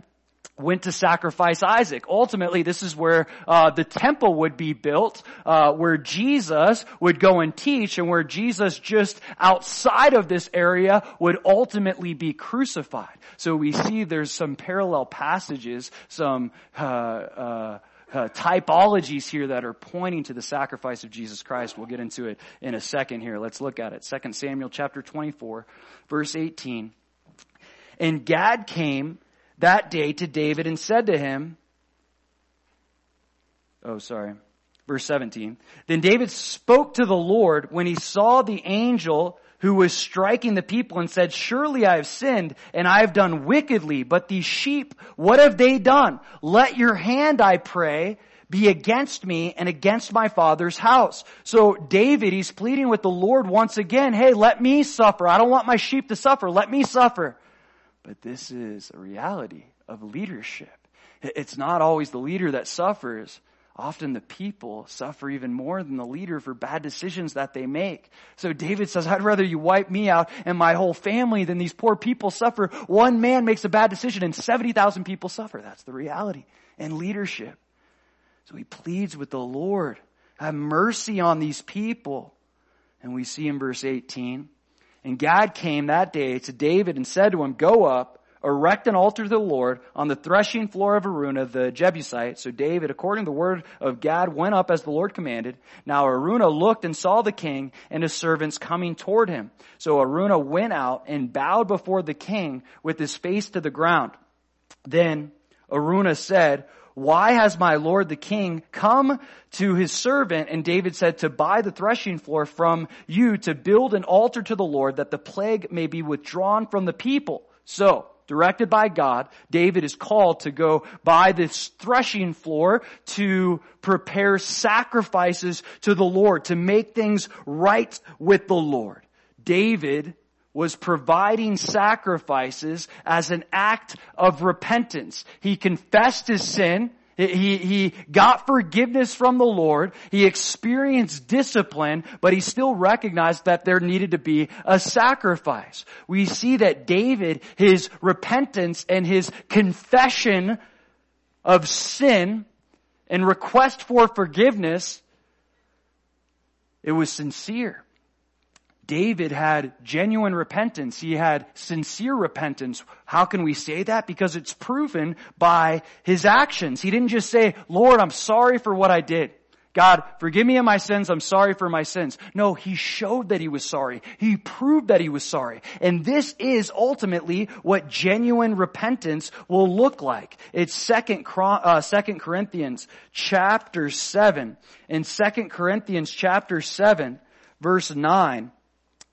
went to sacrifice Isaac. Ultimately, this is where uh, the temple would be built, uh, where Jesus would go and teach, and where Jesus just outside of this area would ultimately be crucified. So we see there's some parallel passages, some uh, uh, uh typologies here that are pointing to the sacrifice of Jesus Christ. We'll get into it in a second here. Let's look at it. 2 Samuel chapter 24, verse 18. And Gad came that day to David and said to him, Oh, sorry. Verse 17. Then David spoke to the Lord when he saw the angel who was striking the people and said, surely I have sinned and I have done wickedly, but these sheep, what have they done? Let your hand, I pray, be against me and against my father's house. So David, he's pleading with the Lord once again, hey, let me suffer. I don't want my sheep to suffer. Let me suffer. But this is a reality of leadership. It's not always the leader that suffers. Often the people suffer even more than the leader for bad decisions that they make. So David says, I'd rather you wipe me out and my whole family than these poor people suffer. One man makes a bad decision and 70,000 people suffer. That's the reality and leadership. So he pleads with the Lord, have mercy on these people. And we see in verse 18, and Gad came that day to David and said to him, Go up, erect an altar to the Lord on the threshing floor of Araunah the Jebusite. So David, according to the word of Gad, went up as the Lord commanded. Now Araunah looked and saw the king and his servants coming toward him. So Araunah went out and bowed before the king with his face to the ground. Then Araunah said, why has my lord the king come to his servant? And David said, to buy the threshing floor from you to build an altar to the Lord that the plague may be withdrawn from the people. So, directed by God, David is called to go buy this threshing floor to prepare sacrifices to the Lord, to make things right with the Lord. David was providing sacrifices as an act of repentance. He confessed his sin. He, he got forgiveness from the Lord. He experienced discipline, but he still recognized that there needed to be a sacrifice. We see that David, his repentance and his confession of sin and request for forgiveness, it was sincere. David had genuine repentance. He had sincere repentance. How can we say that? Because it's proven by his actions. He didn't just say, Lord, I'm sorry for what I did. God, forgive me of my sins. I'm sorry for my sins. No, he showed that he was sorry. He proved that he was sorry. And this is ultimately what genuine repentance will look like. It's second, uh, second Corinthians chapter seven. In second Corinthians chapter seven, verse nine,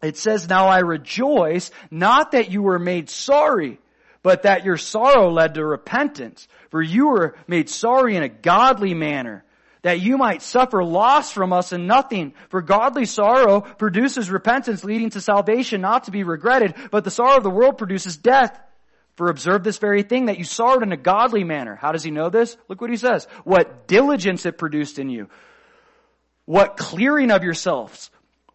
it says, now I rejoice, not that you were made sorry, but that your sorrow led to repentance. For you were made sorry in a godly manner, that you might suffer loss from us and nothing. For godly sorrow produces repentance leading to salvation, not to be regretted, but the sorrow of the world produces death. For observe this very thing, that you sorrowed in a godly manner. How does he know this? Look what he says. What diligence it produced in you. What clearing of yourselves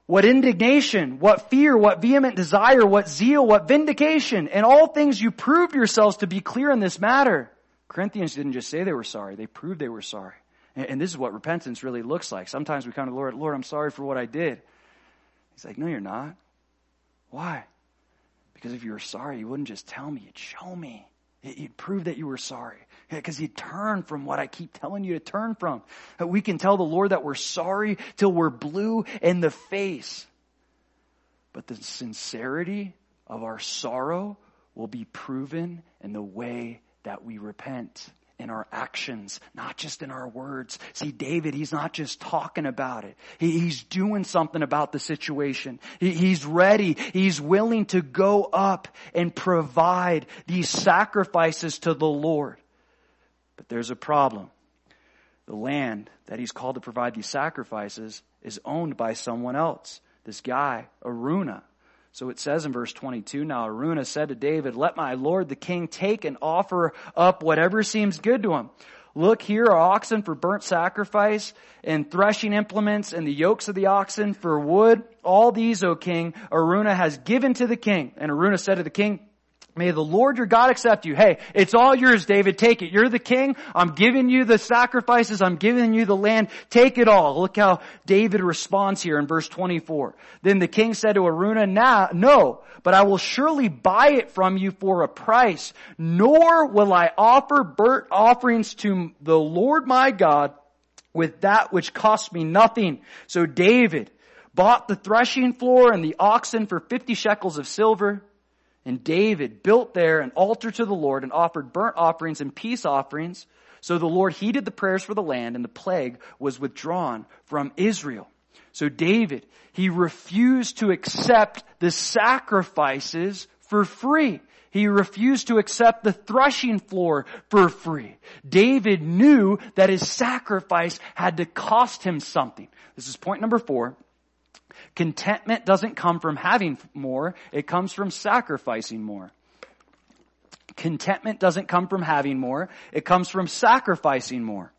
what indignation, what fear, what vehement desire, what zeal, what vindication. In all things you proved yourselves to be clear in this matter. Corinthians didn't just say they were sorry, they proved they were sorry. And this is what repentance really looks like. Sometimes we come to the Lord, Lord, I'm sorry for what I did. He's like, no, you're not. Why? Because if you were sorry, you wouldn't just tell me, you'd show me. You'd prove that you were sorry. Because you turn from what I keep telling you to turn from. Uh, we can tell the Lord that we're sorry till we're blue in the face. But the sincerity of our sorrow will be proven in the way that we repent in our actions, not just in our words. See, David, he's not just talking about it. He, he's doing something about the situation. He, he's ready. He's willing to go up and provide these sacrifices to the Lord. But there's a problem. The land that he's called to provide these sacrifices is owned by someone else. This guy, Araunah. So it says in verse 22, now Araunah said to David, let my lord the king take and offer up whatever seems good to him. Look, here are oxen for burnt sacrifice and threshing implements and the yokes of the oxen for wood. All these, O king, Araunah has given to the king. And Araunah said to the king, May the Lord your God accept you. Hey, it's all yours, David. Take it. You're the king. I'm giving you the sacrifices. I'm giving you the land. Take it all. Look how David responds here in verse 24. Then the king said to Araunah, nah, no, but I will surely buy it from you for a price, nor will I offer burnt offerings to the Lord my God with that which cost me nothing. So David bought the threshing floor and the oxen for 50 shekels of silver. And David built there an altar to the Lord and offered burnt offerings and peace offerings. So the Lord heeded the prayers for the land and the plague was withdrawn from Israel. So David, he refused to accept the sacrifices for free. He refused to accept the threshing floor for free. David knew that his sacrifice had to cost him something. This is point number four. Contentment doesn't come from having more, it comes from sacrificing more. Contentment doesn't come from having more, it comes from sacrificing more.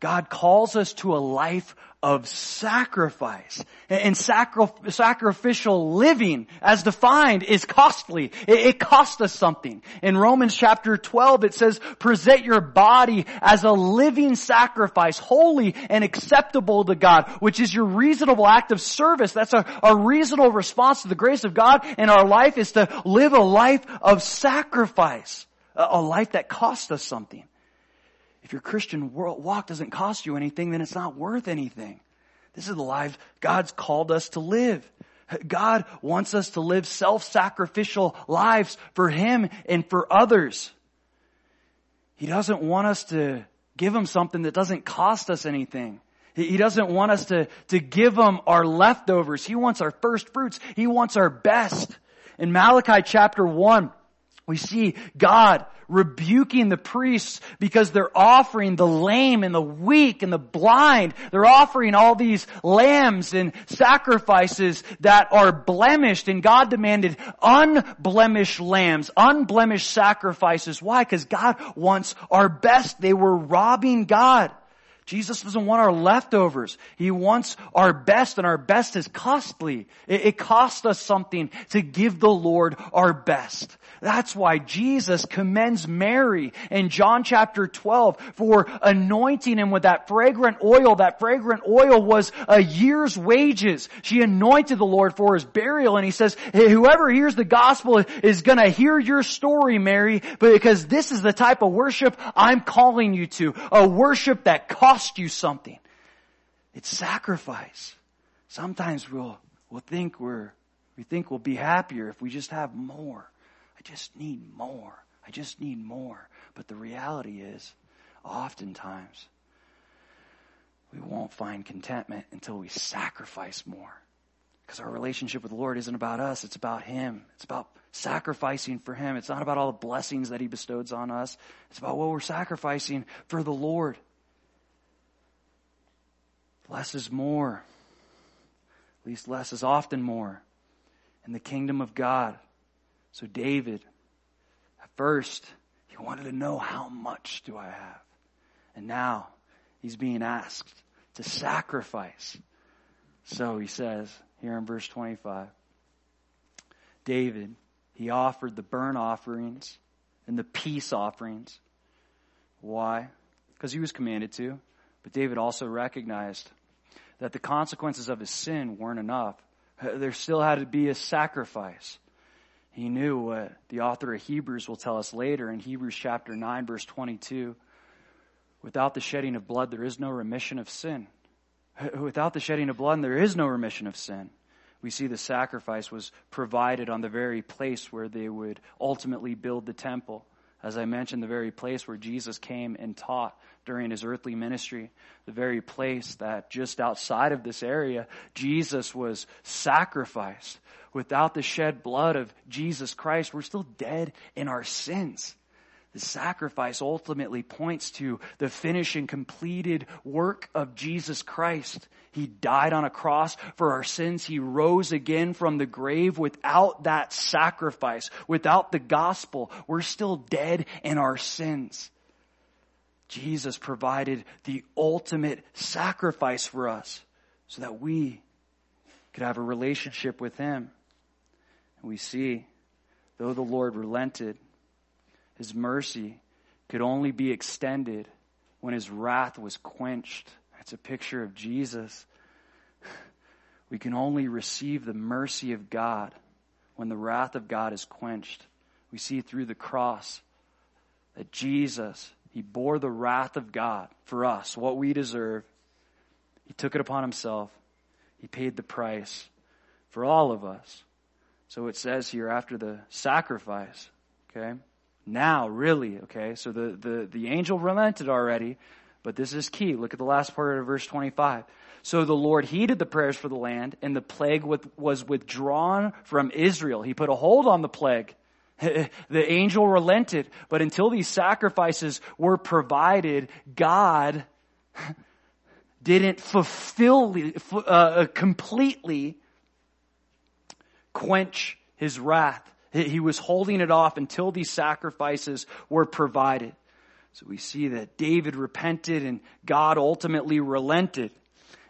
God calls us to a life of sacrifice. And sacri- sacrificial living, as defined, is costly. It, costs us something. In Romans chapter 12, it says, present your body as a living sacrifice, holy and acceptable to God, which is your reasonable act of service. That's a, a reasonable response to the grace of God in our life is to live a life of sacrifice. A life that costs us something. If your Christian walk doesn't cost you anything, then it's not worth anything. This is the life God's called us to live. God wants us to live self-sacrificial lives for Him and for others. He doesn't want us to give him something that doesn't cost us anything. He doesn't want us to, to give him our leftovers. He wants our first fruits. He wants our best. In Malachi chapter 1, we see God rebuking the priests because they're offering the lame and the weak and the blind. They're offering all these lambs and sacrifices that are blemished and God demanded unblemished lambs, unblemished sacrifices. Why? Because God wants our best. They were robbing God. Jesus doesn't want our leftovers. He wants our best and our best is costly. It, it costs us something to give the Lord our best. That's why Jesus commends Mary in John chapter 12 for anointing him with that fragrant oil. That fragrant oil was a year's wages. She anointed the Lord for his burial and he says, hey, whoever hears the gospel is gonna hear your story, Mary, because this is the type of worship I'm calling you to. A worship that costs cost you something. It's sacrifice. Sometimes we'll, we'll think we're, we think we'll be happier if we just have more. I just need more. I just need more. But the reality is, oftentimes, we won't find contentment until we sacrifice more. Because our relationship with the Lord isn't about us, it's about Him. It's about sacrificing for Him. It's not about all the blessings that He bestows on us. It's about what we're sacrificing for the Lord. Less is more. At least less is often more in the kingdom of God. So David, at first, he wanted to know how much do I have? And now he's being asked to sacrifice. So he says here in verse 25, David, he offered the burnt offerings and the peace offerings. Why? Because he was commanded to. But David also recognized that the consequences of his sin weren't enough. There still had to be a sacrifice. He knew what the author of Hebrews will tell us later in Hebrews chapter 9 verse 22. Without the shedding of blood, there is no remission of sin. Without the shedding of blood, there is no remission of sin. We see the sacrifice was provided on the very place where they would ultimately build the temple. As I mentioned, the very place where Jesus came and taught during his earthly ministry, the very place that just outside of this area, Jesus was sacrificed. Without the shed blood of Jesus Christ, we're still dead in our sins. The sacrifice ultimately points to the finished completed work of Jesus Christ. He died on a cross for our sins. He rose again from the grave without that sacrifice, without the gospel. We're still dead in our sins. Jesus provided the ultimate sacrifice for us so that we could have a relationship with Him. And we see, though the Lord relented, his mercy could only be extended when his wrath was quenched. That's a picture of Jesus. We can only receive the mercy of God when the wrath of God is quenched. We see through the cross that Jesus, he bore the wrath of God for us, what we deserve. He took it upon himself. He paid the price for all of us. So it says here after the sacrifice, okay? Now, really, okay? So the, the, the angel relented already, but this is key. Look at the last part of verse 25. So the Lord heeded the prayers for the land, and the plague with, was withdrawn from Israel. He put a hold on the plague. the angel relented, but until these sacrifices were provided, God didn't fulfill, uh, uh, completely quench his wrath. He was holding it off until these sacrifices were provided. So we see that David repented and God ultimately relented.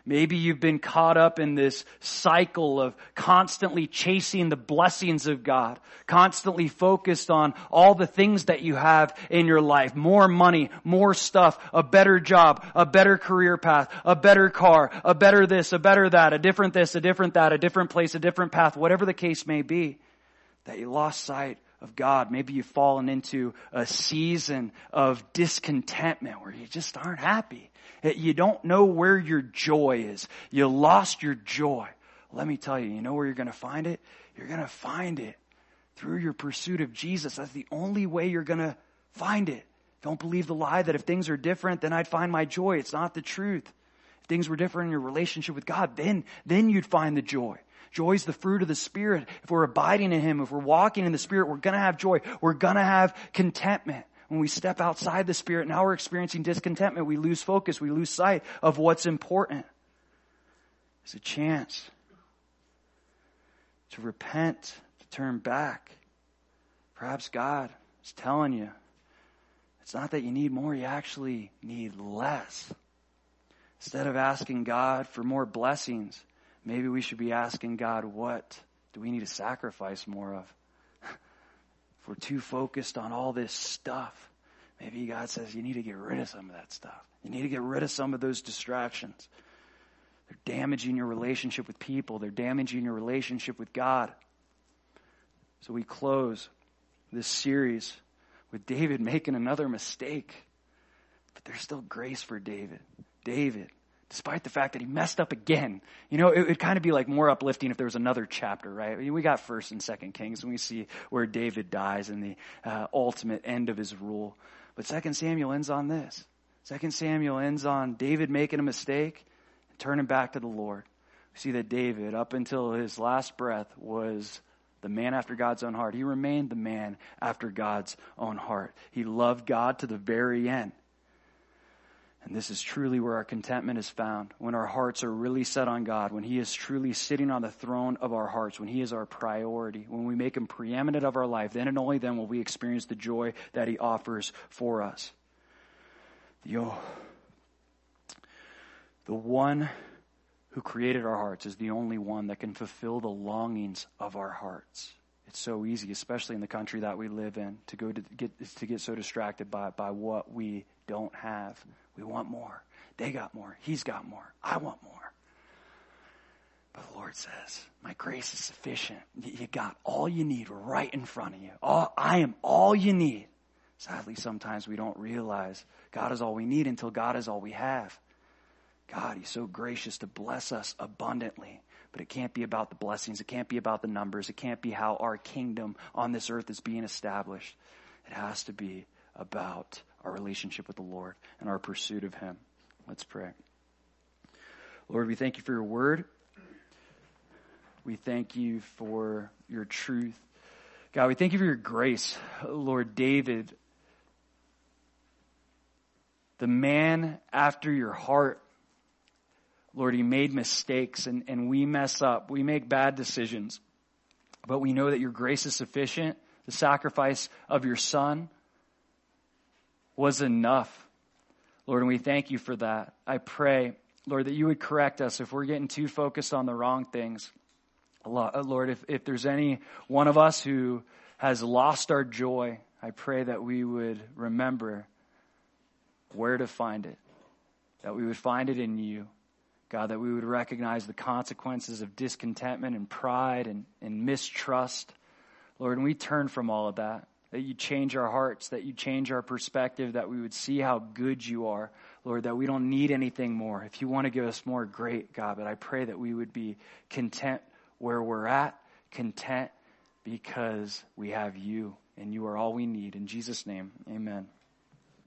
Maybe you've been caught up in this cycle of constantly chasing the blessings of God, constantly focused on all the things that you have in your life. More money, more stuff, a better job, a better career path, a better car, a better this, a better that, a different this, a different that, a different place, a different path, whatever the case may be that you lost sight of God. Maybe you've fallen into a season of discontentment where you just aren't happy. You don't know where your joy is. You lost your joy. Let me tell you, you know where you're going to find it? You're going to find it through your pursuit of Jesus. That's the only way you're going to find it. Don't believe the lie that if things are different, then I'd find my joy. It's not the truth. If things were different in your relationship with God, then, then you'd find the joy. Joy is the fruit of the Spirit. If we're abiding in Him, if we're walking in the Spirit, we're gonna have joy. We're gonna have contentment. When we step outside the Spirit, now we're experiencing discontentment. We lose focus. We lose sight of what's important. It's a chance to repent, to turn back. Perhaps God is telling you it's not that you need more, you actually need less. Instead of asking God for more blessings, maybe we should be asking God, what do we need to sacrifice more of? If we're too focused on all this stuff, maybe God says you need to get rid of some of that stuff. You need to get rid of some of those distractions. They're damaging your relationship with people. They're damaging your relationship with God. So we close this series with David making another mistake. But there's still grace for David. David, despite the fact that he messed up again, you know, it would kind of be like more uplifting if there was another chapter, right? We got first and second Kings and we see where David dies and the uh, ultimate end of his rule. But second Samuel ends on this. Second Samuel ends on David making a mistake and turning back to the Lord. We see that David, up until his last breath, was the man after God's own heart. He remained the man after God's own heart. He loved God to the very end. And this is truly where our contentment is found. When our hearts are really set on God, when He is truly sitting on the throne of our hearts, when He is our priority, when we make Him preeminent of our life, then and only then will we experience the joy that He offers for us. The, oh, the one who created our hearts is the only one that can fulfill the longings of our hearts. It's so easy, especially in the country that we live in, to go to get to get so distracted by by what we don't have. We want more. They got more. He's got more. I want more. But the Lord says, My grace is sufficient. You got all you need right in front of you. All, I am all you need. Sadly, sometimes we don't realize God is all we need until God is all we have. God, He's so gracious to bless us abundantly. But it can't be about the blessings. It can't be about the numbers. It can't be how our kingdom on this earth is being established. It has to be about our relationship with the Lord and our pursuit of Him. Let's pray. Lord, we thank you for your word. We thank you for your truth. God, we thank you for your grace. Lord, David, the man after your heart, Lord, he made mistakes and, and we mess up. We make bad decisions. But we know that your grace is sufficient. The sacrifice of your son was enough. Lord, and we thank you for that. I pray, Lord, that you would correct us if we're getting too focused on the wrong things. Uh, Lord, if, if there's any one of us who has lost our joy, I pray that we would remember where to find it, that we would find it in you. God, that we would recognize the consequences of discontentment and pride and, and mistrust. Lord, and we turn from all of that, that you change our hearts, that you change our perspective, that we would see how good you are, Lord, that we don't need anything more. If you want to give us more, great, God, but I pray that we would be content where we're at, content because we have you and you are all we need. In Jesus' name, amen.